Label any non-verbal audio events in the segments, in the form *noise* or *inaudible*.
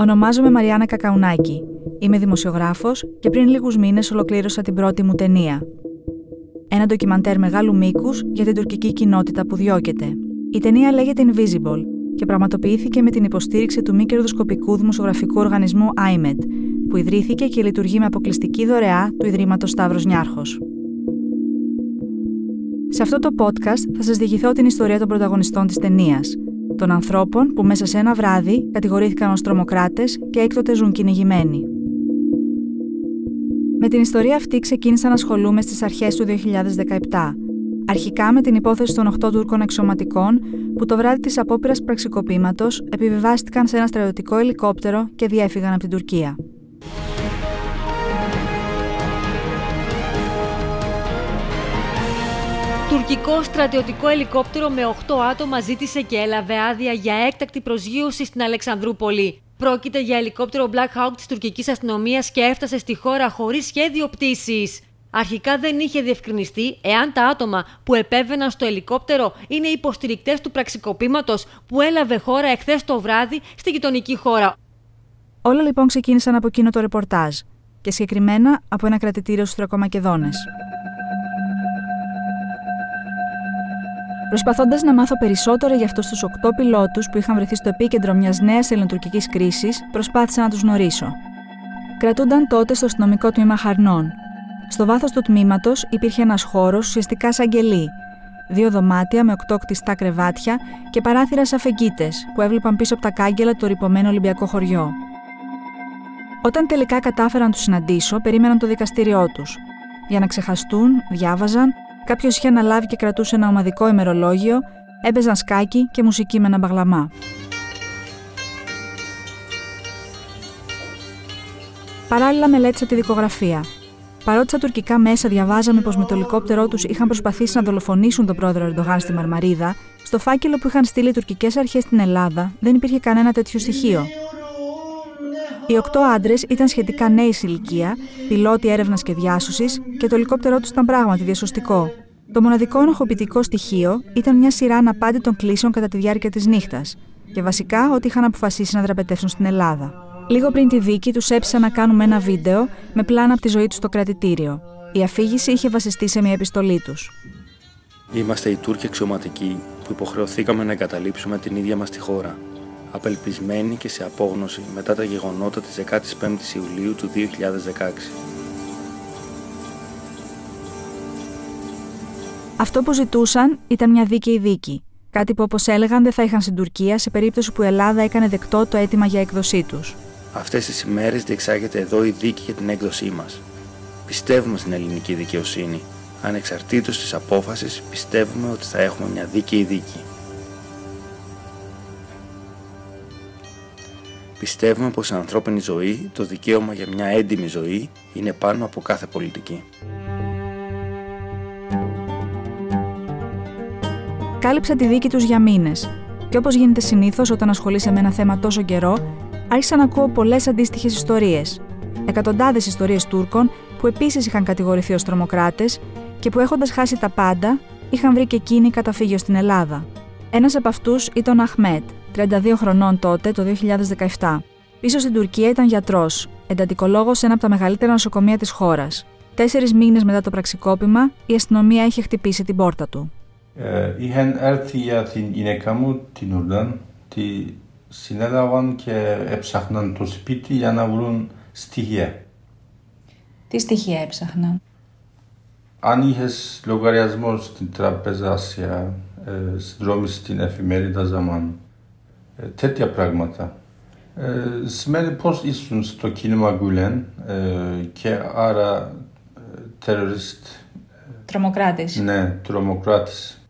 Ονομάζομαι Μαριάννα Κακαουνάκη. Είμαι δημοσιογράφος και πριν λίγους μήνες ολοκλήρωσα την πρώτη μου ταινία. Ένα ντοκιμαντέρ μεγάλου μήκους για την τουρκική κοινότητα που διώκεται. Η ταινία λέγεται Invisible και πραγματοποιήθηκε με την υποστήριξη του μη κερδοσκοπικού δημοσιογραφικού οργανισμού IMED, που ιδρύθηκε και λειτουργεί με αποκλειστική δωρεά του Ιδρύματος Σταύρος Νιάρχος. Σε αυτό το podcast θα σας διηγηθώ την ιστορία των πρωταγωνιστών της ταινίας, των ανθρώπων που μέσα σε ένα βράδυ κατηγορήθηκαν ως τρομοκράτες και έκτοτε ζουν κυνηγημένοι. Με την ιστορία αυτή ξεκίνησα να ασχολούμαι στις αρχές του 2017, αρχικά με την υπόθεση των 8 Τούρκων εξωματικών που το βράδυ της απόπειρας πραξικοπήματος επιβιβάστηκαν σε ένα στρατιωτικό ελικόπτερο και διέφυγαν από την Τουρκία. Τουρκικό στρατιωτικό ελικόπτερο με 8 άτομα ζήτησε και έλαβε άδεια για έκτακτη προσγείωση στην Αλεξανδρούπολη. Πρόκειται για ελικόπτερο Black Hawk της τουρκικής αστυνομίας και έφτασε στη χώρα χωρίς σχέδιο πτήσης. Αρχικά δεν είχε διευκρινιστεί εάν τα άτομα που επέβαιναν στο ελικόπτερο είναι υποστηρικτές του πραξικοπήματος που έλαβε χώρα εχθές το βράδυ στη γειτονική χώρα. Όλα λοιπόν ξεκίνησαν από εκείνο το ρεπορτάζ και συγκεκριμένα από ένα κρατητήριο στους Τρακομακεδόνες. Προσπαθώντας να μάθω περισσότερο για αυτούς τους οκτώ πιλότους που είχαν βρεθεί στο επίκεντρο μιας νέας ελληνοτουρκικής κρίσης, προσπάθησα να τους γνωρίσω. Κρατούνταν τότε στο αστυνομικό τμήμα Χαρνών. Στο βάθος του τμήματος υπήρχε ένας χώρος ουσιαστικά σαν γελί. Δύο δωμάτια με οκτώ κτιστά κρεβάτια και παράθυρα σαν φεγγίτες που έβλεπαν πίσω από τα κάγκελα το ρηπωμένο Ολυμπιακό χωριό. Όταν τελικά κατάφεραν να τους συναντήσω, περίμεναν το δικαστήριό τους. Για να ξεχαστούν, διάβαζαν Κάποιος είχε αναλάβει και κρατούσε ένα ομαδικό ημερολόγιο, έπαιζαν σκάκι και μουσική με ένα μπαγλαμά. Παράλληλα, μελέτησα τη δικογραφία. Παρότι στα τουρκικά μέσα διαβάζαμε πως με το ελικόπτερό τους είχαν προσπαθήσει να δολοφονήσουν τον πρόεδρο Ερντογάν στη Μαρμαρίδα, στο φάκελο που είχαν στείλει οι τουρκικές αρχές στην Ελλάδα δεν υπήρχε κανένα τέτοιο στοιχείο. Οι οκτώ άντρες ήταν σχετικά νέοι σε ηλικία, πιλότοι έρευνας και διάσωσης και το ελικόπτερό τους ήταν πράγματι διασωστικό. Το μοναδικό ενοχοποιητικό στοιχείο ήταν μια σειρά αναπάντητων κλήσεων κατά τη διάρκεια της νύχτας και βασικά ότι είχαν αποφασίσει να δραπετεύσουν στην Ελλάδα. Λίγο πριν τη δίκη, τους έψησαν να κάνουμε ένα βίντεο με πλάνα από τη ζωή τους στο κρατητήριο. Η αφήγηση είχε βασιστεί σε μια επιστολή τους. Είμαστε οι Τούρκοι αξιωματικοί που υποχρεωθήκαμε να εγκαταλείψουμε την ίδια μας τη χώρα απελπισμένη και σε απόγνωση μετά τα γεγονότα της 15ης Ιουλίου του 2016. Αυτό που ζητούσαν ήταν μια δίκαιη δίκη. Κάτι που όπως έλεγαν δεν θα είχαν στην Τουρκία σε περίπτωση που η Ελλάδα έκανε δεκτό το αίτημα για έκδοσή τους. Αυτές τις ημέρες διεξάγεται εδώ η δίκη για την έκδοσή μας. Πιστεύουμε στην ελληνική δικαιοσύνη. Ανεξαρτήτως της απόφασης, πιστεύουμε ότι θα έχουμε μια δίκαιη δίκη. Πιστεύουμε πως η ανθρώπινη ζωή, το δικαίωμα για μια έντιμη ζωή, είναι πάνω από κάθε πολιτική. Κάλυψα τη δίκη τους για μήνες και όπως γίνεται συνήθως όταν ασχολείσαι με ένα θέμα τόσο καιρό, άρχισα να ακούω πολλές αντίστοιχες ιστορίες. Εκατοντάδες ιστορίες Τούρκων που επίσης είχαν κατηγορηθεί ως τρομοκράτες και που έχοντας χάσει τα πάντα, είχαν βρει και εκείνοι καταφύγιο στην Ελλάδα. Ένας από αυτούς ήταν ο Αχμέτ, 32 χρονών τότε, το 2017. Πίσω στην Τουρκία ήταν γιατρός, εντατικολόγος σε ένα από τα μεγαλύτερα νοσοκομεία της χώρας. Τέσσερις μήνες μετά το πραξικόπημα, η αστυνομία είχε χτυπήσει την πόρτα του. Είχαν έρθει για την γυναίκα μου, την Ουρδάν, τη συνέλαβαν και έψαχναν το σπίτι για να βρουν στοιχεία. Τι στοιχεία έψαχναν; Αν είχες λογαριασμό στην τραπέζα Ασία, ε, συνδρόμηση στην εφημερίδα Ζαμάν, ε, τέτοια πράγματα. Ε, σημαίνει πώς ήσουν στο κίνημα Γκουλέν ε, και άρα τεροριστ. Τρομοκράτης. Ναι, τρομοκράτης.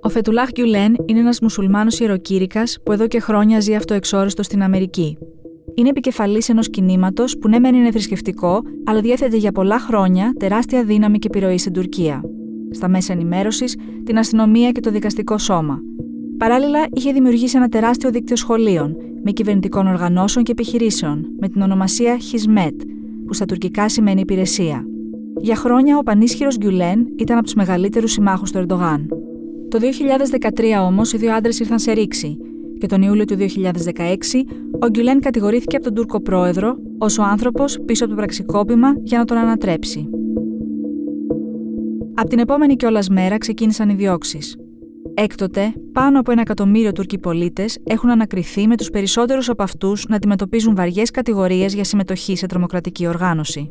Ο Φετουλάχ Γκουλέν είναι ένας μουσουλμάνος ιεροκήρυκας που εδώ και χρόνια ζει αυτοεξόριστο στην Αμερική. Είναι επικεφαλής ενός κινήματος που ναι, μεν είναι θρησκευτικό, αλλά διέθετε για πολλά χρόνια τεράστια δύναμη και επιρροή στην Τουρκία στα μέσα ενημέρωσης, την αστυνομία και το δικαστικό σώμα. Παράλληλα, είχε δημιουργήσει ένα τεράστιο δίκτυο σχολείων, με κυβερνητικών οργανώσεων και επιχειρήσεων, με την ονομασία Χισμέτ, που στα τουρκικά σημαίνει υπηρεσία. Για χρόνια, ο πανίσχυρος Γκιουλέν ήταν από τους μεγαλύτερους συμμάχους του Ερντογάν. Το 2013 όμως, οι δύο άντρες ήρθαν σε ρήξη και τον Ιούλιο του 2016 ο Γκιουλέν κατηγορήθηκε από τον Τούρκο πρόεδρο ως ο άνθρωπος πίσω από το πραξικόπημα για να τον ανατρέψει. Από την επόμενη κιόλας μέρα ξεκίνησαν οι διώξεις. Έκτοτε, πάνω από ένα εκατομμύριο Τούρκοι πολίτες έχουν ανακριθεί με τους περισσότερους από αυτούς να αντιμετωπίζουν βαριές κατηγορίες για συμμετοχή σε τρομοκρατική οργάνωση.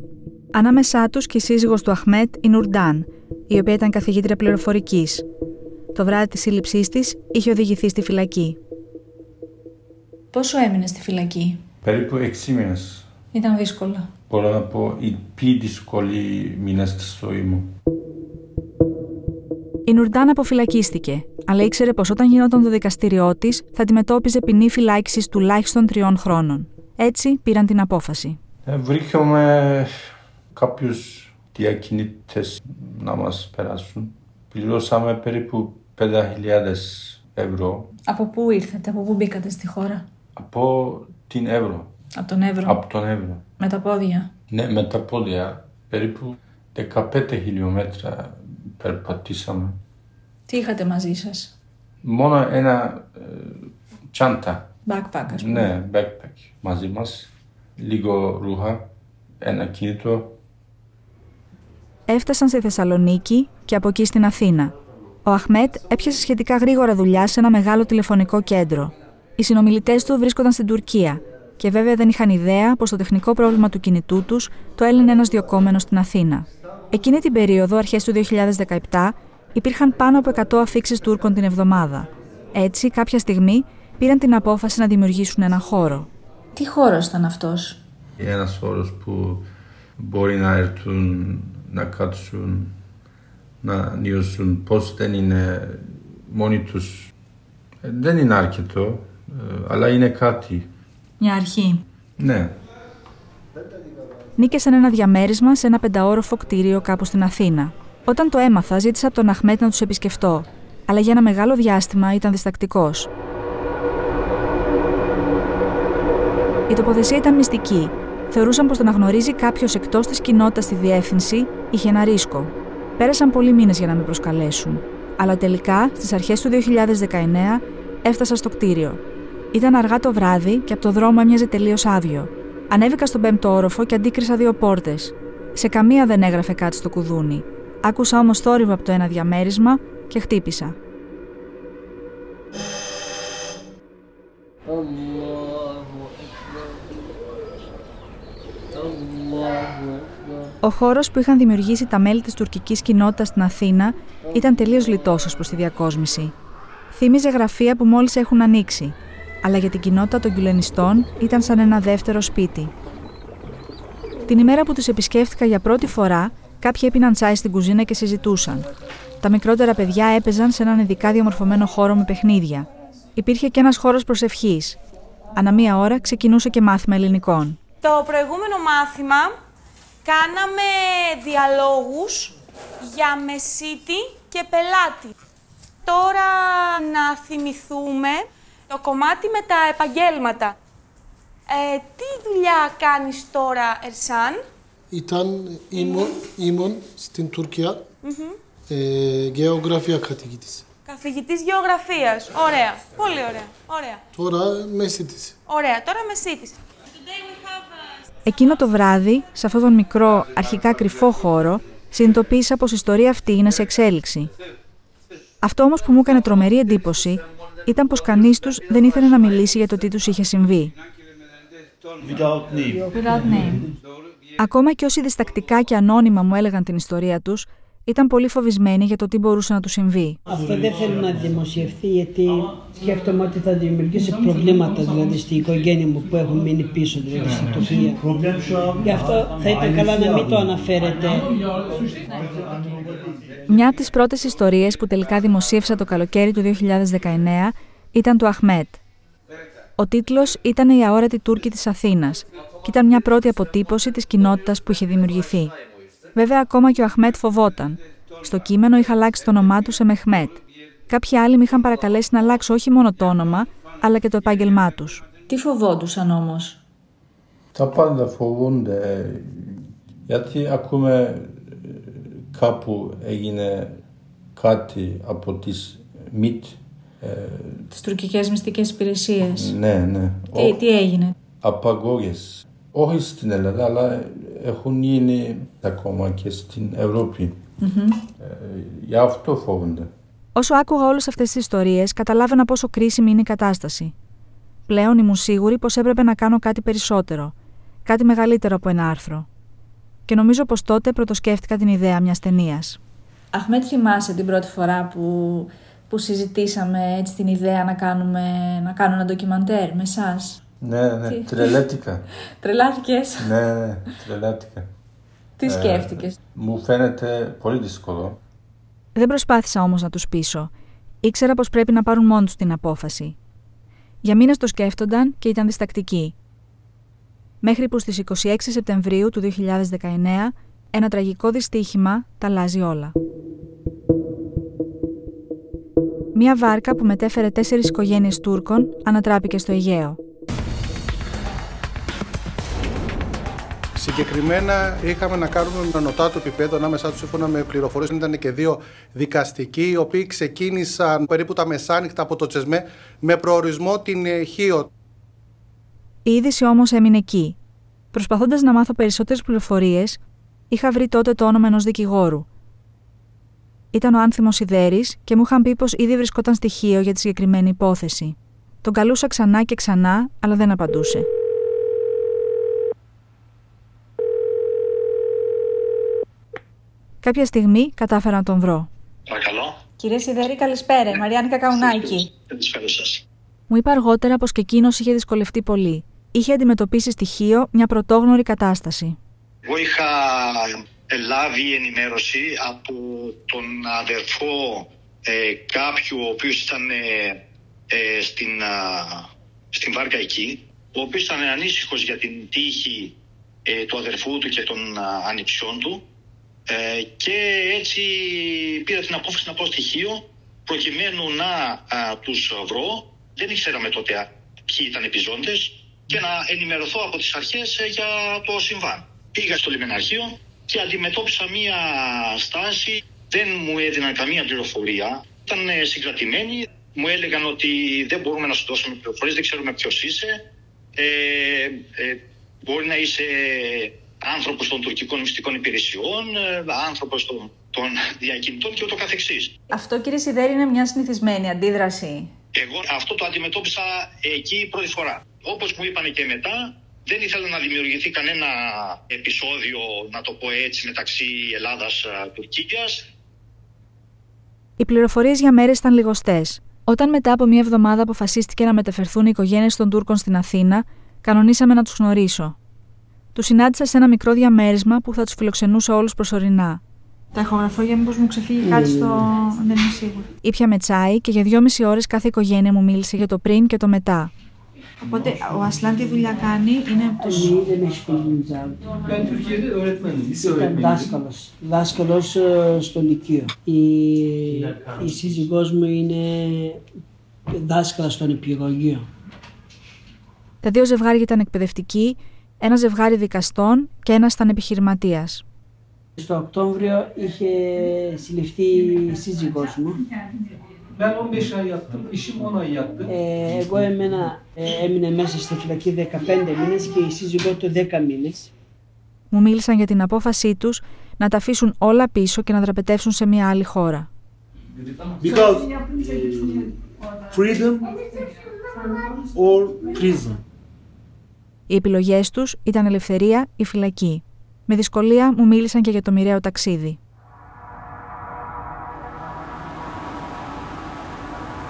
Ανάμεσά τους και η σύζυγος του Αχμέτ, η Νουρντάν, η οποία ήταν καθηγήτρια πληροφορικής. Το βράδυ της σύλληψής της είχε οδηγηθεί στη φυλακή. Πόσο έμεινες στη φυλακή, Περίπου 6 μήνες. Ήταν δύσκολο. Μπορώ να πω οι πιο δύσκολοι μήνε στη ζωή μου. Η Νουρντάν αποφυλακίστηκε, αλλά ήξερε πως όταν γινόταν το δικαστήριό της θα αντιμετώπιζε ποινή φυλάκισης τουλάχιστον τριών χρόνων. Έτσι πήραν την απόφαση. Ε, Βρήκαμε κάποιους διακινητέ να μας περάσουν. Πληρώσαμε περίπου 5.000 ευρώ Από πού ήρθατε, από πού μπήκατε στη χώρα, από την Εύρο. Από τον Εύρο, Από τον Εύρο. με τα πόδια. Ναι, με τα πόδια περίπου 15 χιλιόμετρα περπατήσαμε. Τι είχατε μαζί σας, Μόνο ένα ε, τσάντα, backpack ας πούμε. ναι, backpack μαζί μας, λίγο ρούχα, ένα κινητό. Έφτασαν στη Θεσσαλονίκη και από εκεί στην Αθήνα. Ο Αχμέτ έπιασε σχετικά γρήγορα δουλειά σε ένα μεγάλο τηλεφωνικό κέντρο. Οι συνομιλητές του βρίσκονταν στην Τουρκία και βέβαια δεν είχαν ιδέα πως το τεχνικό πρόβλημα του κινητού τους το έλυνε ένας διοκόμενο στην Αθήνα. Εκείνη την περίοδο, αρχές του 2017, υπήρχαν πάνω από 100 αφήξεις Τούρκων την εβδομάδα. Έτσι, κάποια στιγμή πήραν την απόφαση να δημιουργήσουν ένα χώρο. Τι χώρος ήταν αυτός, Ένας όρος που μπορεί να έρθουν, να κάτσουν, να νιώσουν πως δεν είναι μόνοι τους. Ε, Δεν είναι αρκετό, ε, αλλά είναι κάτι. μια αρχή. Ναι, Νίκησαν ένα διαμέρισμα σε ένα πενταόροφο κτίριο κάπου στην Αθήνα. Όταν το έμαθα, ζήτησα από τον Αχμέτ να τους επισκεφτώ, αλλά για ένα μεγάλο διάστημα ήταν διστακτικός. Η τοποθεσία ήταν μυστική. Θεωρούσαν πως το να γνωρίζει κάποιος εκτός της κοινότητας στη διεύθυνση είχε ένα ρίσκο. Πέρασαν πολλοί μήνες για να με προσκαλέσουν. Αλλά τελικά, στις αρχές του 2019, έφτασα στο κτίριο. Ήταν αργά το βράδυ και από το δρόμο έμοιαζε τελείως άδειο. Ανέβηκα στον πέμπτο όροφο και αντίκρισα δύο πόρτες. Σε καμία δεν έγραφε κάτι στο κουδούνι. Άκουσα όμως θόρυβο από το ένα διαμέρισμα και χτύπησα. Ο χώρος που είχαν δημιουργήσει τα μέλη της τουρκικής κοινότητας στην Αθήνα ήταν τελείως λιτός ως προς τη διακόσμηση. Θύμιζε γραφεία που μόλις έχουν ανοίξει, αλλά για την κοινότητα των Γκυλενιστών ήταν σαν ένα δεύτερο σπίτι. Την ημέρα που τους επισκέφτηκα για πρώτη φορά, κάποιοι έπιναν τσάι στην κουζίνα και συζητούσαν. Τα μικρότερα παιδιά έπαιζαν σε έναν ειδικά διαμορφωμένο χώρο με παιχνίδια. Υπήρχε και ένας χώρος προσευχής. Ανά μία ώρα ξεκινούσε και μάθημα ελληνικών. Το προηγούμενο μάθημα κάναμε διαλόγους για μεσίτη και πελάτη. Τώρα να θυμηθούμε το κομμάτι με τα επαγγέλματα. Ε, τι δουλειά κάνεις τώρα, Ερσάν; Ήταν ήμουν, ήμουν στην Τουρκία ε, γεωγραφία καθηγητής. Καθηγητής γεωγραφίας. Ωραία. Πολύ ωραία. Ωραία. Τώρα μέση της. Ωραία. Τώρα μεσίτης. Εκείνο το βράδυ, σε αυτόν τον μικρό, αρχικά κρυφό χώρο, συνειδητοποίησα πως η ιστορία αυτή είναι σε εξέλιξη. Αυτό όμως που μου έκανε τρομερή εντύπωση ήταν πως κανείς τους δεν ήθελε να μιλήσει για το τι τους είχε συμβεί. Without name. Ακόμα και όσοι διστακτικά και ανώνυμα μου έλεγαν την ιστορία τους, ήταν πολύ φοβισμένοι για το τι μπορούσε να του συμβεί. Αυτό δεν θέλω να δημοσιευθεί γιατί σκέφτομαι ότι θα δημιουργήσει προβλήματα δηλαδή στην οικογένεια μου που έχουν μείνει πίσω δηλαδή στην Τουρκία. Γι' αυτό θα ήταν καλά να μην το αναφέρετε. Μια από τις πρώτες ιστορίες που τελικά δημοσίευσα το καλοκαίρι του 2019 ήταν του Αχμέτ. Ο τίτλος ήταν Οι αόρατοι Τούρκοι της Αθήνας και ήταν μια πρώτη αποτύπωση της κοινότητας που είχε δημιουργηθεί. Βέβαια, ακόμα και ο Αχμέτ φοβόταν. Στο κείμενο είχα αλλάξει το όνομά του σε Μεχμέτ. Κάποιοι άλλοι με είχαν παρακαλέσει να αλλάξω όχι μόνο το όνομα, αλλά και το επάγγελμά τους. Τι φοβόντουσαν όμως; Τα πάντα φοβούνται. ε, Γιατί ακούμε ε, κάπου έγινε κάτι από τις ΜΙΤ Τις τουρκικές μυστικές υπηρεσίες. Ναι, ναι. Τι, τι έγινε; Απαγωγές. Όχι στην Ελλάδα, αλλά έχουν γίνει ακόμα και στην ευρωπη Ε, γι' αυτό φόβονται. Όσο άκουγα όλες αυτές τις ιστορίες, καταλάβαινα πόσο κρίσιμη είναι η κατάσταση. Πλέον ήμουν σίγουρη πως έπρεπε να κάνω κάτι περισσότερο, κάτι μεγαλύτερο από ένα άρθρο. Και νομίζω πως τότε πρωτοσκέφτηκα την ιδέα μιας ταινίας. Αχμέτ, θυμάσαι την πρώτη φορά που, που συζητήσαμε έτσι την ιδέα να, κάνουμε, να κάνω ένα ντοκιμαντέρ με εσάς; Ναι, ναι, Τι; τρελάθηκα. *laughs* Τρελάθηκες. ναι, ναι, τρελάθηκα. Τι σκέφτηκες; Μου φαίνεται πολύ δύσκολο. Δεν προσπάθησα όμως να τους πείσω. Ήξερα πως πρέπει να πάρουν μόνοι τους την απόφαση. Για μήνες το σκέφτονταν και ήταν διστακτικοί. Μέχρι που στις 26 Σεπτεμβρίου του 2019 ένα τραγικό δυστύχημα τα αλλάζει όλα. Μία βάρκα που μετέφερε τέσσερις οικογένειες Τούρκων ανατράπηκε στο Αιγαίο. Συγκεκριμένα είχαμε να κάνουμε με νοτά του επίπεδο ανάμεσά τους σύμφωνα με πληροφορίες. Ήταν και δύο δικαστικοί, οι οποίοι ξεκίνησαν περίπου τα μεσάνυχτα από το Τσεσμέ με προορισμό την ε, Χίο. Η είδηση όμως έμεινε εκεί. Προσπαθώντας να μάθω περισσότερες πληροφορίες, είχα βρει τότε το όνομα ενός δικηγόρου. Ήταν ο Άνθιμος Σιδέρης και μου είχαν πει πως ήδη βρισκόταν στοιχείο για τη συγκεκριμένη υπόθεση. Τον καλούσα ξανά και ξανά, αλλά δεν απαντούσε. Κάποια στιγμή κατάφερα να τον βρω. Παρακαλώ. Κύριε Σιδέρη, καλησπέρα. Η Μαριάννη Κακαουνάκη. Καλησπέρα σας. Μου είπε αργότερα πως και εκείνος είχε δυσκολευτεί πολύ. Είχε αντιμετωπίσει στοιχείο μια πρωτόγνωρη κατάσταση. Εγώ είχα λάβει ενημέρωση από τον αδερφό ε, κάποιου ο οποίος ήταν ε, ε, στην, α, στην βάρκα εκεί, ο οποίος ήταν ανήσυχος για την τύχη ε, του αδερφού του και των α, ανιψιών του ε, και έτσι πήρα την απόφαση να πάω στοιχείο προκειμένου να α, τους βρω. Δεν ήξεραμε τότε α, ποιοι ήταν επιζώντες και να ενημερωθώ από τις αρχές ε, για το συμβάν. Πήγα στο λιμεναρχείο και αντιμετώπισα μία στάση, δεν μου έδιναν καμία πληροφορία. Ήταν ε, συγκρατημένοι, μου έλεγαν ότι δεν μπορούμε να σου δώσουμε πληροφορίες, δεν ξέρουμε ποιος είσαι. Ε, ε, μπορεί να είσαι άνθρωπος των τουρκικών μυστικών υπηρεσιών, ε, άνθρωπος των, των διακινητών και ούτω καθεξής. Αυτό, κύριε Σιδέρη, είναι μια συνηθισμένη αντίδραση. Εγώ αυτό το αντιμετώπισα εκεί πρώτη φορά. Όπως μου είπαν και μετά, δεν ήθελα να δημιουργηθεί κανένα επεισόδιο, να το πω έτσι, μεταξύ Ελλάδας-Τουρκίας. Οι πληροφορίες για μέρες ήταν λιγοστές. Όταν μετά από μία εβδομάδα αποφασίστηκε να μεταφερθούν οι οικογένειες των Τούρκων στην Αθήνα, κανονίσαμε να τους γνωρίσω. Του συνάντησα σε ένα μικρό διαμέρισμα που θα τους φιλοξενούσε όλους προσωρινά. Τα ηχογραφώ για μήπως μου ξεφύγει κάτι στο... Δεν είμαι σίγουρη. Ήπια με τσάι και για δυόμιση ώρες κάθε οικογένεια μου μίλησε για το πριν και το μετά. Οπότε ο Ασλάν τι δουλειά κάνει, είναι από τους... Niye demek istediğinizi abi? Ben Türkiye'de öğretmenim, lise Ήταν öğretmeniyim. δάσκαλος. Δάσκαλος ε, στο Λυκείο. Η, η σύζυγός μου είναι δάσκαλας στο νηπιαγωγείο. Τα δύο ζευγάρια ήταν εκπαιδευτικοί, ένα ζευγάρι δικαστών και ένα ήταν επιχειρηματία. Στο Οκτώβριο είχε συλληφθεί η σύζυγός μου. Ben 15 ay yattım, eşim 10 ay yattı. Ε, εγώ έμενα, ε, έμεινε μέσα στη φυλακή 15 μήνες και η σύζυγό του 10 μήνες. Μου μίλησαν για την απόφασή τους να τα αφήσουν όλα πίσω και να δραπετεύσουν σε μια άλλη χώρα. Because uh, freedom or prison. Οι επιλογές τους ήταν ελευθερία ή φυλακή. Με δυσκολία μου μίλησαν και για το μοιραίο ταξίδι.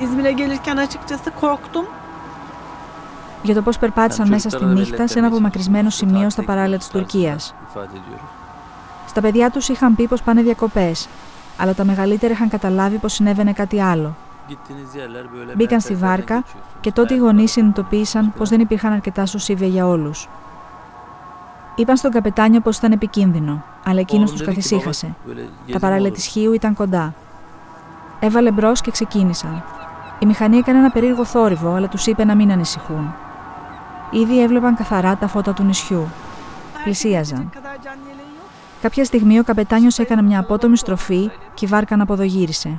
İzmir'e gelirken açıkçası korktum. Για το πώς περπάτησαν μέσα στη νύχτα σε ένα απομακρυσμένο σημείο στα παράλια της Τουρκίας. Στα παιδιά τους είχαν πει πως πάνε διακοπές, αλλά τα μεγαλύτερα είχαν καταλάβει πως συνέβαινε κάτι άλλο. Μπήκαν στη βάρκα και τότε οι γονείς συνειδητοποίησαν πως δεν υπήρχαν αρκετά σωσίβια για όλους. Είπαν στον καπετάνιο πως ήταν επικίνδυνο, αλλά εκείνος τους καθησύχασε. Τα παράλια της Χίου ήταν κοντά. Έβαλε μπρος και ξεκίνησαν. Η μηχανή έκανε ένα περίεργο θόρυβο, αλλά τους είπε να μην ανησυχούν. Ήδη έβλεπαν καθαρά τα φώτα του νησιού. Πλησίαζαν. kadar can yeleği yok. Κάποια στιγμή ο καπετάνιος έκανε μια απότομη στροφή και η βάρκα αναποδογύρισε.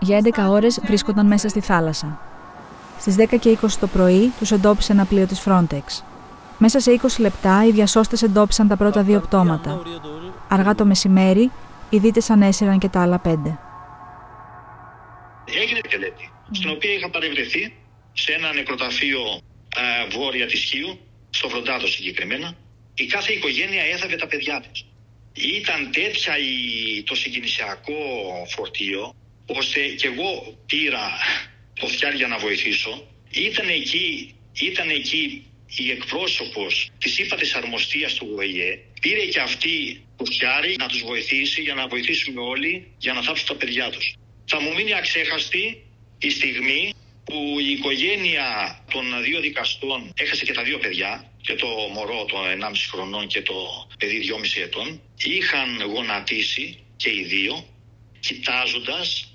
Για 11 ώρες βρίσκονταν μέσα στη θάλασσα. Στις 10 και 20 το πρωί τους εντόπισε ένα πλοίο της Frontex. Μέσα σε 20 λεπτά οι διασώστες εντόπισαν τα πρώτα δύο πτώματα. Αργά το μεσημέρι, οι δίτες ανέσυραν και τα άλλα πέντε. Έγινε τελέτη, στην οποία είχα παρευρεθεί σε ένα νεκροταφείο α, βόρεια της Χίου, στο Βροντάδο συγκεκριμένα. Η κάθε οικογένεια έθαβε τα παιδιά της. Ήταν τέτοια η, το συγκινησιακό φορτίο, ώστε και εγώ πήρα το φτιάρι για να βοηθήσω. Ήταν εκεί, ήταν εκεί η εκπρόσωπος της ΥΠΑ της Αρμοστίας του ΟΗΕ. Πήρε και αυτή το φτιάρι να τους βοηθήσει για να βοηθήσουμε όλοι για να θάψουν τα παιδιά τους. Θα μου μείνει αξέχαστη η στιγμή που η οικογένεια των δύο δικαστών έχασε και τα δύο παιδιά και το μωρό των 1,5 χρονών και το παιδί 2,5 ετών είχαν γονατίσει και οι δύο κοιτάζοντας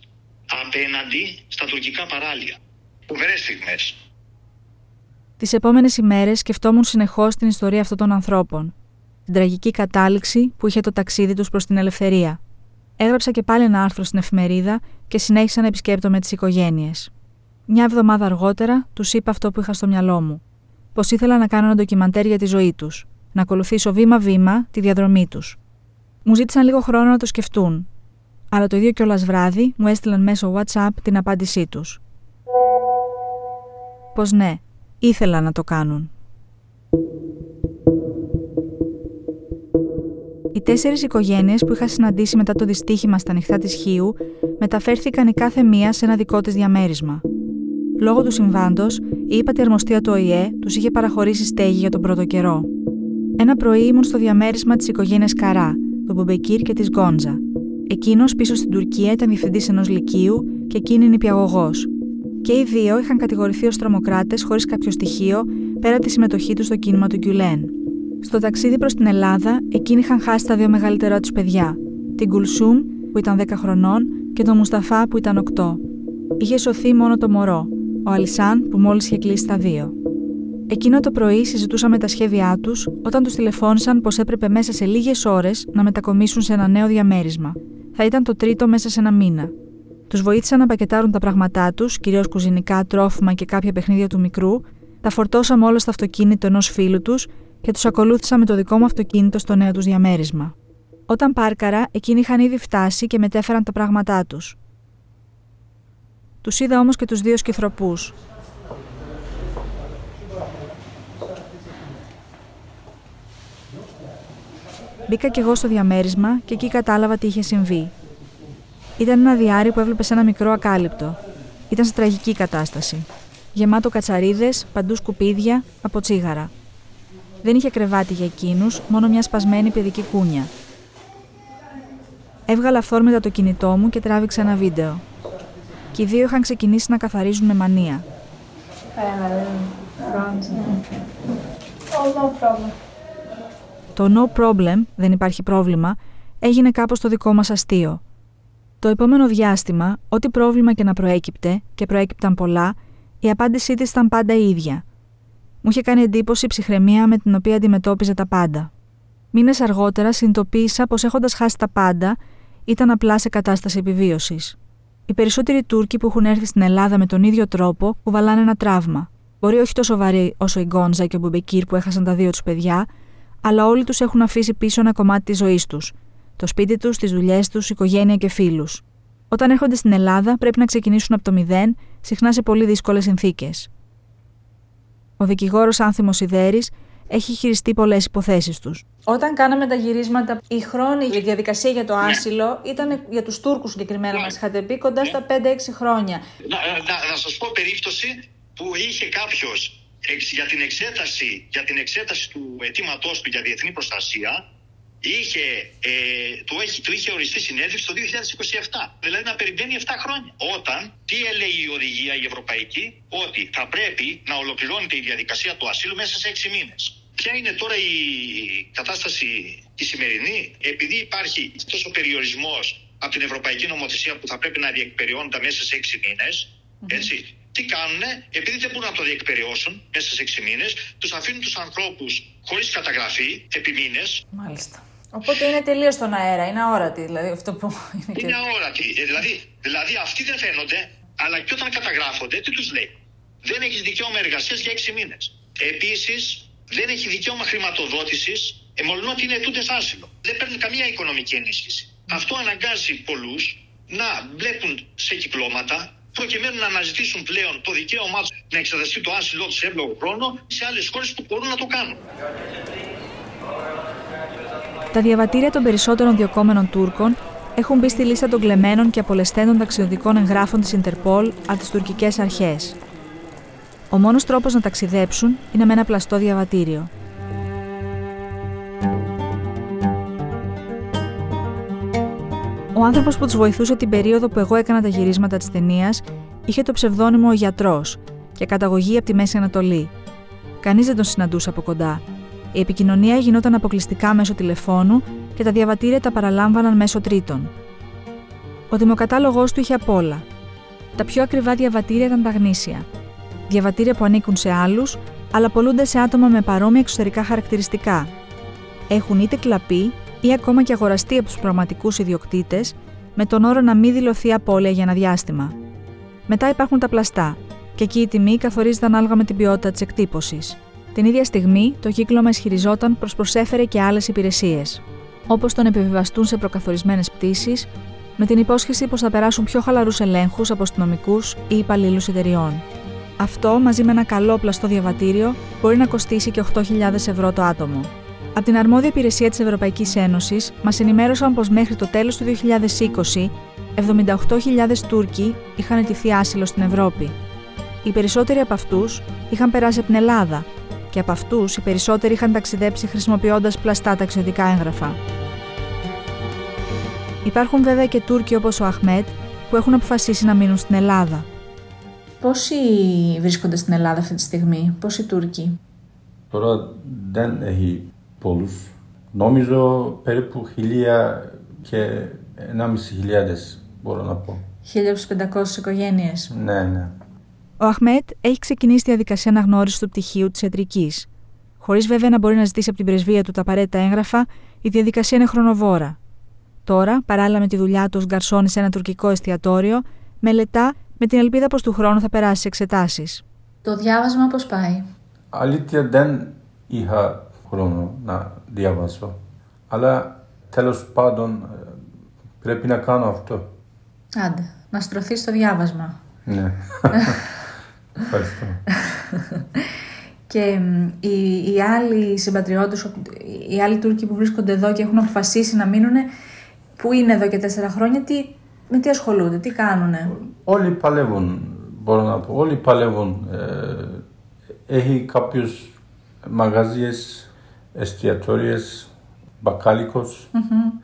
απέναντι στα τουρκικά παράλια. Φοβερές στιγμές. Τις επόμενες ημέρες σκεφτόμουν συνεχώς την ιστορία αυτών των ανθρώπων. Την τραγική κατάληξη που είχε το ταξίδι τους προς την ελευθερία. Έγραψα και πάλι ένα άρθρο στην εφημερίδα και συνέχισα να επισκέπτομαι τις οικογένειες. Μια εβδομάδα αργότερα τους είπα αυτό που είχα στο μυαλό μου. Πως ήθελα να κάνω ένα ντοκιμαντέρ για τη ζωή τους, να ακολουθήσω βήμα-βήμα τη διαδρομή τους. Μου ζήτησαν λίγο χρόνο να το σκεφτούν, αλλά το ίδιο κιόλας βράδυ μου έστειλαν μέσω WhatsApp την απάντησή τους. Πως ναι, ήθελα να το κάνουν. Οι τέσσερις οικογένειες που είχα συναντήσει μετά το δυστύχημα στα νυχτά της Χίου μεταφέρθηκαν η κάθε μία σε ένα δικό της διαμέρισμα. Λόγω του συμβάντος, η ύπατη αρμοστία του ΟΗΕ τους είχε παραχωρήσει στέγη για τον πρώτο καιρό. Ένα πρωί ήμουν στο διαμέρισμα της οικογένειας Καρά, του Μπομπεκύρ και της Γκόντζα. Εκείνος πίσω στην Τουρκία ήταν διευθυντής ενός λυκείου και εκείνη νηπιαγωγό. Και οι δύο είχαν κατηγορηθεί ως τρομοκράτες χωρίς κάποιο στοιχείο πέρα από τη συμμετοχή τους στο κίνημα του Γκιουλέν. Στο ταξίδι προς την Ελλάδα, εκείνοι είχαν χάσει τα δύο μεγαλύτερά τους παιδιά, την Κουλσούμ που ήταν 10 χρονών και τον Μουσταφά που ήταν 8. Είχε σωθεί μόνο το μωρό, ο Αλισάν που μόλις είχε κλείσει τα δύο. Εκείνο το πρωί συζητούσαμε τα σχέδιά τους όταν τους τηλεφώνησαν πως έπρεπε μέσα σε λίγες ώρες να μετακομίσουν σε ένα νέο διαμέρισμα. Θα ήταν το τρίτο μέσα σε ένα μήνα. Τους βοήθησαν να πακετάρουν τα πράγματά τους, κυρίως κουζινικά, τρόφιμα και κάποια παιχνίδια του μικρού, τα φορτώσαμε όλα στο αυτοκίνητο ενός φίλου τους και τους ακολούθησα με το δικό μου αυτοκίνητο στο νέο τους διαμέρισμα. Όταν πάρκαρα, εκείνοι είχαν ήδη φτάσει και μετέφεραν τα πράγματά τους. Τους είδα όμως και τους δύο σκυθροπούς. Μπήκα κι εγώ στο διαμέρισμα και εκεί κατάλαβα τι είχε συμβεί. Ήταν ένα διάρρη που έβλεπε σε ένα μικρό ακάλυπτο. Ήταν σε τραγική κατάσταση. Γεμάτο κατσαρίδες, παντού σκουπίδια, από τσίγαρα. Δεν είχε κρεβάτι για εκείνους, μόνο μια σπασμένη παιδική κούνια. Έβγαλα αυθόρμητα το κινητό μου και τράβηξα ένα βίντεο. Και οι δύο είχαν ξεκινήσει να καθαρίζουν με μανία. Το no problem, δεν υπάρχει πρόβλημα, έγινε κάπως το δικό μας αστείο. Το επόμενο διάστημα, ό,τι πρόβλημα και να προέκυπτε, και προέκυπταν πολλά, η απάντησή της ήταν πάντα η ίδια. Μου είχε κάνει εντύπωση η ψυχραιμία με την οποία αντιμετώπιζε τα πάντα. Μήνες αργότερα συνειδητοποίησα πως έχοντας χάσει τα πάντα, ήταν απλά σε κατάσταση επιβίωσης. Οι περισσότεροι Τούρκοι που έχουν έρθει στην Ελλάδα με τον ίδιο τρόπο κουβαλάνε ένα τραύμα. Μπορεί όχι τόσο βαρύ όσο η Γκόντζα και ο Μπουμπεκίρ που έχασαν τα δύο τους παιδιά, αλλά όλοι τους έχουν αφήσει πίσω ένα κομμάτι της ζωής τους. Το σπίτι τους, τις δουλειές τους, οικογένεια και φίλους. Όταν έρχονται στην Ελλάδα, πρέπει να ξεκινήσουν από το μηδέν, συχνά σε πολύ δύσκολες συνθήκες. Ο δικηγόρος Άνθιμος Σιδέρης έχει χειριστεί πολλές υποθέσεις τους. Όταν κάναμε τα γυρίσματα, η χρόνη η διαδικασία για το ναι. άσυλο ήταν για τους Τούρκους συγκεκριμένα, ναι. μας είχατε πει, κοντά στα 5-6 χρόνια. Να, να, να σας πω περίπτωση που είχε κάποιος για την εξέταση, για την εξέταση του αιτήματός του για διεθνή προστασία είχε, ε, του, έχει, του είχε οριστεί συνέντευξη το 2027. Δηλαδή να περιμένει 7 χρόνια. Όταν, τι έλεγε η οδηγία η ευρωπαϊκή, ότι θα πρέπει να ολοκληρώνεται η διαδικασία του ασύλου μέσα σε 6 μήνες. Ποια είναι τώρα η κατάσταση η σημερινή, επειδή υπάρχει τόσο περιορισμός από την Ευρωπαϊκή Νομοθεσία που θα πρέπει να διεκπεριώνεται μέσα σε 6 μήνες, έτσι, τι κάνουν, επειδή δεν μπορούν να το διεκπεριώσουν μέσα σε 6 μήνες, τους αφήνουν τους ανθρώπους χωρίς καταγραφή επί μήνες. Μάλιστα. Οπότε είναι τελείως στον αέρα, είναι αόρατη δηλαδή αυτό που *laughs* είναι. Είναι αόρατη. Ε, δηλαδή, δηλαδή αυτοί δεν φαίνονται, αλλά και όταν καταγράφονται, τι τους λέει; Δεν έχεις δικαίωμα εργασίας για έξι μήνες. Επίσης, δεν έχει δικαίωμα χρηματοδότησης, ότι είναι ετούντε άσυλο. Δεν παίρνουν καμία οικονομική ενίσχυση. Αυτό αναγκάζει πολλούς να μπλέκουν σε κυκλώματα προκειμένου να αναζητήσουν πλέον το δικαίωμά τους να εξεταστεί το άσυλό του σε εύλογο χρόνο σε άλλες χώρες που μπορούν να το κάνουν. Τα διαβατήρια των περισσότερων διοκόμενων Τούρκων έχουν μπει στη λίστα των κλεμμένων και απολεσθέντων ταξιδιωτικών εγγράφων της Ιντερπολ από τις τουρκικές αρχές. Ο μόνος τρόπος να ταξιδέψουν είναι με ένα πλαστό διαβατήριο. Ο άνθρωπος που τους βοηθούσε την περίοδο που εγώ έκανα τα γυρίσματα της ταινίας είχε το ψευδόνυμο Ο Γιατρός και καταγωγή από τη Μέση Ανατολή. Κανείς δεν τον συναντούσε από κοντά. Η επικοινωνία γινόταν αποκλειστικά μέσω τηλεφώνου και τα διαβατήρια τα παραλάμβαναν μέσω τρίτων. Ο δημοκατάλογός του είχε απ' όλα. Τα πιο ακριβά διαβατήρια ήταν τα γνήσια. Διαβατήρια που ανήκουν σε άλλους, αλλά πολλούνται σε άτομα με παρόμοια εξωτερικά χαρακτηριστικά. Έχουν είτε κλαπεί ή ακόμα και αγοραστεί από τους πραγματικούς ιδιοκτήτες, με τον όρο να μην δηλωθεί απώλεια για ένα διάστημα. Μετά υπάρχουν τα πλαστά, και εκεί η τιμή καθορίζεται ανάλογα με την ποιότητα της εκτύπωσης. Την ίδια στιγμή, το κύκλωμα ισχυριζόταν πω προσέφερε και άλλες υπηρεσίες, όπως τον επιβιβαστούν σε προκαθορισμένες πτήσεις, με την υπόσχεση πως θα περάσουν πιο χαλαρούς ελέγχους από αστυνομικούς ή υπαλλήλους εταιριών. Αυτό, μαζί με ένα καλό πλαστό διαβατήριο, μπορεί να κοστίσει και 8.000 ευρώ το άτομο. Από την αρμόδια υπηρεσία της Ευρωπαϊκής Ένωσης, μας ενημέρωσαν πως μέχρι το τέλος του 2020, 78.000 Τούρκοι είχαν ετηθεί άσυλο στην Ευρώπη. Οι περισσότεροι από αυτούς είχαν περάσει από την Ελλάδα και από αυτούς οι περισσότεροι είχαν ταξιδέψει χρησιμοποιώντας πλαστά ταξιδιωτικά έγγραφα. Υπάρχουν βέβαια και Τούρκοι όπως ο Αχμέτ που έχουν αποφασίσει να μείνουν στην Ελλάδα. Πόσοι βρίσκονται στην Ελλάδα αυτή τη στιγμή, πόσοι Τούρκοι; Τώρα δεν έχει πολλού. Νόμιζω περίπου χιλία και ενάμιση χιλιάδες μπορώ να πω. 1500 οικογένειες. Ναι, ναι. Ο Αχμέτ έχει ξεκινήσει τη διαδικασία αναγνώρισης του πτυχίου της ιατρικής. Χωρίς βέβαια να μπορεί να ζητήσει από την πρεσβεία του τα απαραίτητα έγγραφα, η διαδικασία είναι χρονοβόρα. Τώρα, παράλληλα με τη δουλειά του ω γκαρσόνι σε ένα τουρκικό εστιατόριο, μελετά με την ελπίδα πως του χρόνου θα περάσει εξετάσεις. Το διάβασμα πώς πάει; Αλήθεια δεν είχα χρόνο να διαβάσω. Αλλά τέλος πάντων ε, πρέπει να κάνω αυτό. Άντε, να στρωθεί στο διάβασμα. Ναι. *laughs* Ευχαριστώ. και οι, οι άλλοι συμπατριώτες, οι άλλοι Τούρκοι που βρίσκονται εδώ και έχουν αποφασίσει να μείνουν, που είναι εδώ και τέσσερα χρόνια, τι, με τι ασχολούνται, τι κάνουν. Όλοι παλεύουν, μπορώ να πω. Όλοι παλεύουν. Ε, έχει κάποιους μαγαζίες, εστιατόριες, μπακάλικος, mm-hmm.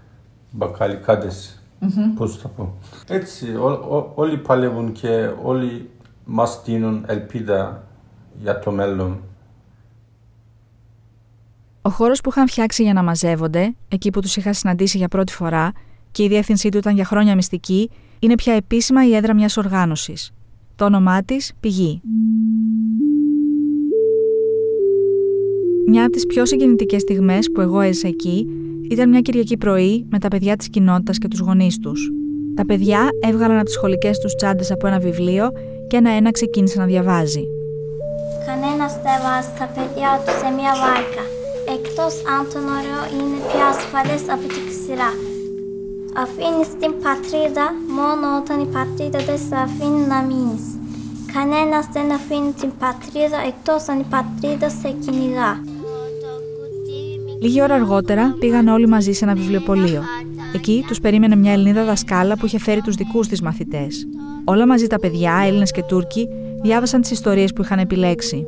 μπακαλικάδες. Mm-hmm. Πώς θα πω. Έτσι, ό, ό, όλοι παλεύουν και όλοι μας δίνουν ελπίδα για το μέλλον. Ο χώρος που είχαν φτιάξει για να μαζεύονται, εκεί που τους είχα συναντήσει για πρώτη φορά και η διεύθυνσή του ήταν για χρόνια μυστική, είναι πια επίσημα η έδρα μιας οργάνωσης. Το όνομά της Πηγή. Μια από τις πιο συγκινητικές στιγμές που εγώ έζησα εκεί ήταν μια Κυριακή πρωί με τα παιδιά της κοινότητας και τους γονείς τους. Τα παιδιά έβγαλαν από τις σχολικές τους τσάντες από ένα βιβλίο και ένα-ένα ξεκίνησε να διαβάζει. Κανένας δεν βάζει τα παιδιά του σε μια βάρκα. Εκτός αν το νερό είναι πιο ασφαλές από τη ξηρά. Αφήνεις την πατρίδα μόνο όταν η πατρίδα δεν σε αφήνει να μείνεις. Κανένας δεν αφήνει την πατρίδα εκτός αν η πατρίδα σε κυνηγά. Λίγη ώρα αργότερα πήγαν όλοι μαζί σε ένα βιβλιοπωλείο. Εκεί τους περίμενε μια Ελληνίδα δασκάλα που είχε φέρει τους δικούς της μαθητές. Όλα μαζί τα παιδιά, Έλληνες και Τούρκοι, διάβασαν τις ιστορίες που είχαν επιλέξει.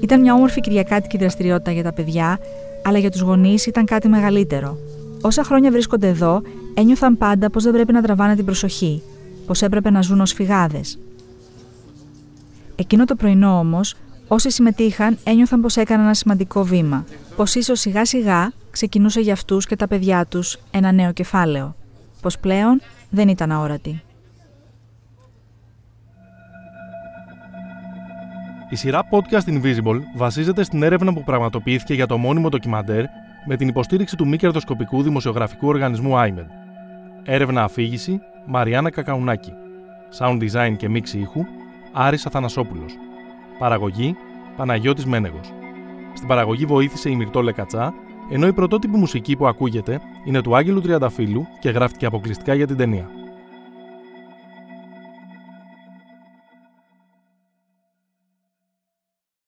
Ήταν μια όμορφη κυριακάτικη δραστηριότητα για τα παιδιά, αλλά για τους γονείς ήταν κάτι μεγαλύτερο. Όσα χρόνια βρίσκονται εδώ, ένιωθαν πάντα πως δεν πρέπει να τραβάνε την προσοχή, πως έπρεπε να ζουν ως φυγάδες. Εκείνο το πρωινό όμως, όσοι συμμετείχαν ένιωθαν πως έκαναν ένα σημαντικό βήμα, πως ίσως σιγά σιγά ξεκινούσε για αυτούς και τα παιδιά τους ένα νέο κεφάλαιο. Πως πλέον δεν ήταν αόρατη. Η σειρά podcast Invisible βασίζεται στην έρευνα που πραγματοποιήθηκε για το μόνιμο ντοκιμαντέρ με την υποστήριξη του μη κερδοσκοπικού δημοσιογραφικού οργανισμού IMED. Έρευνα αφήγηση Μαριάννα Κακαουνάκη. Sound design και μίξη ήχου Άρης Αθανασόπουλος. Παραγωγή Παναγιώτης Μένεγος. Στην παραγωγή βοήθησε η Μυρτώ Λεκατσά, ενώ η πρωτότυπη μουσική που ακούγεται είναι του Άγγελου Τριανταφύλου και γράφτηκε αποκλειστικά για την ταινία.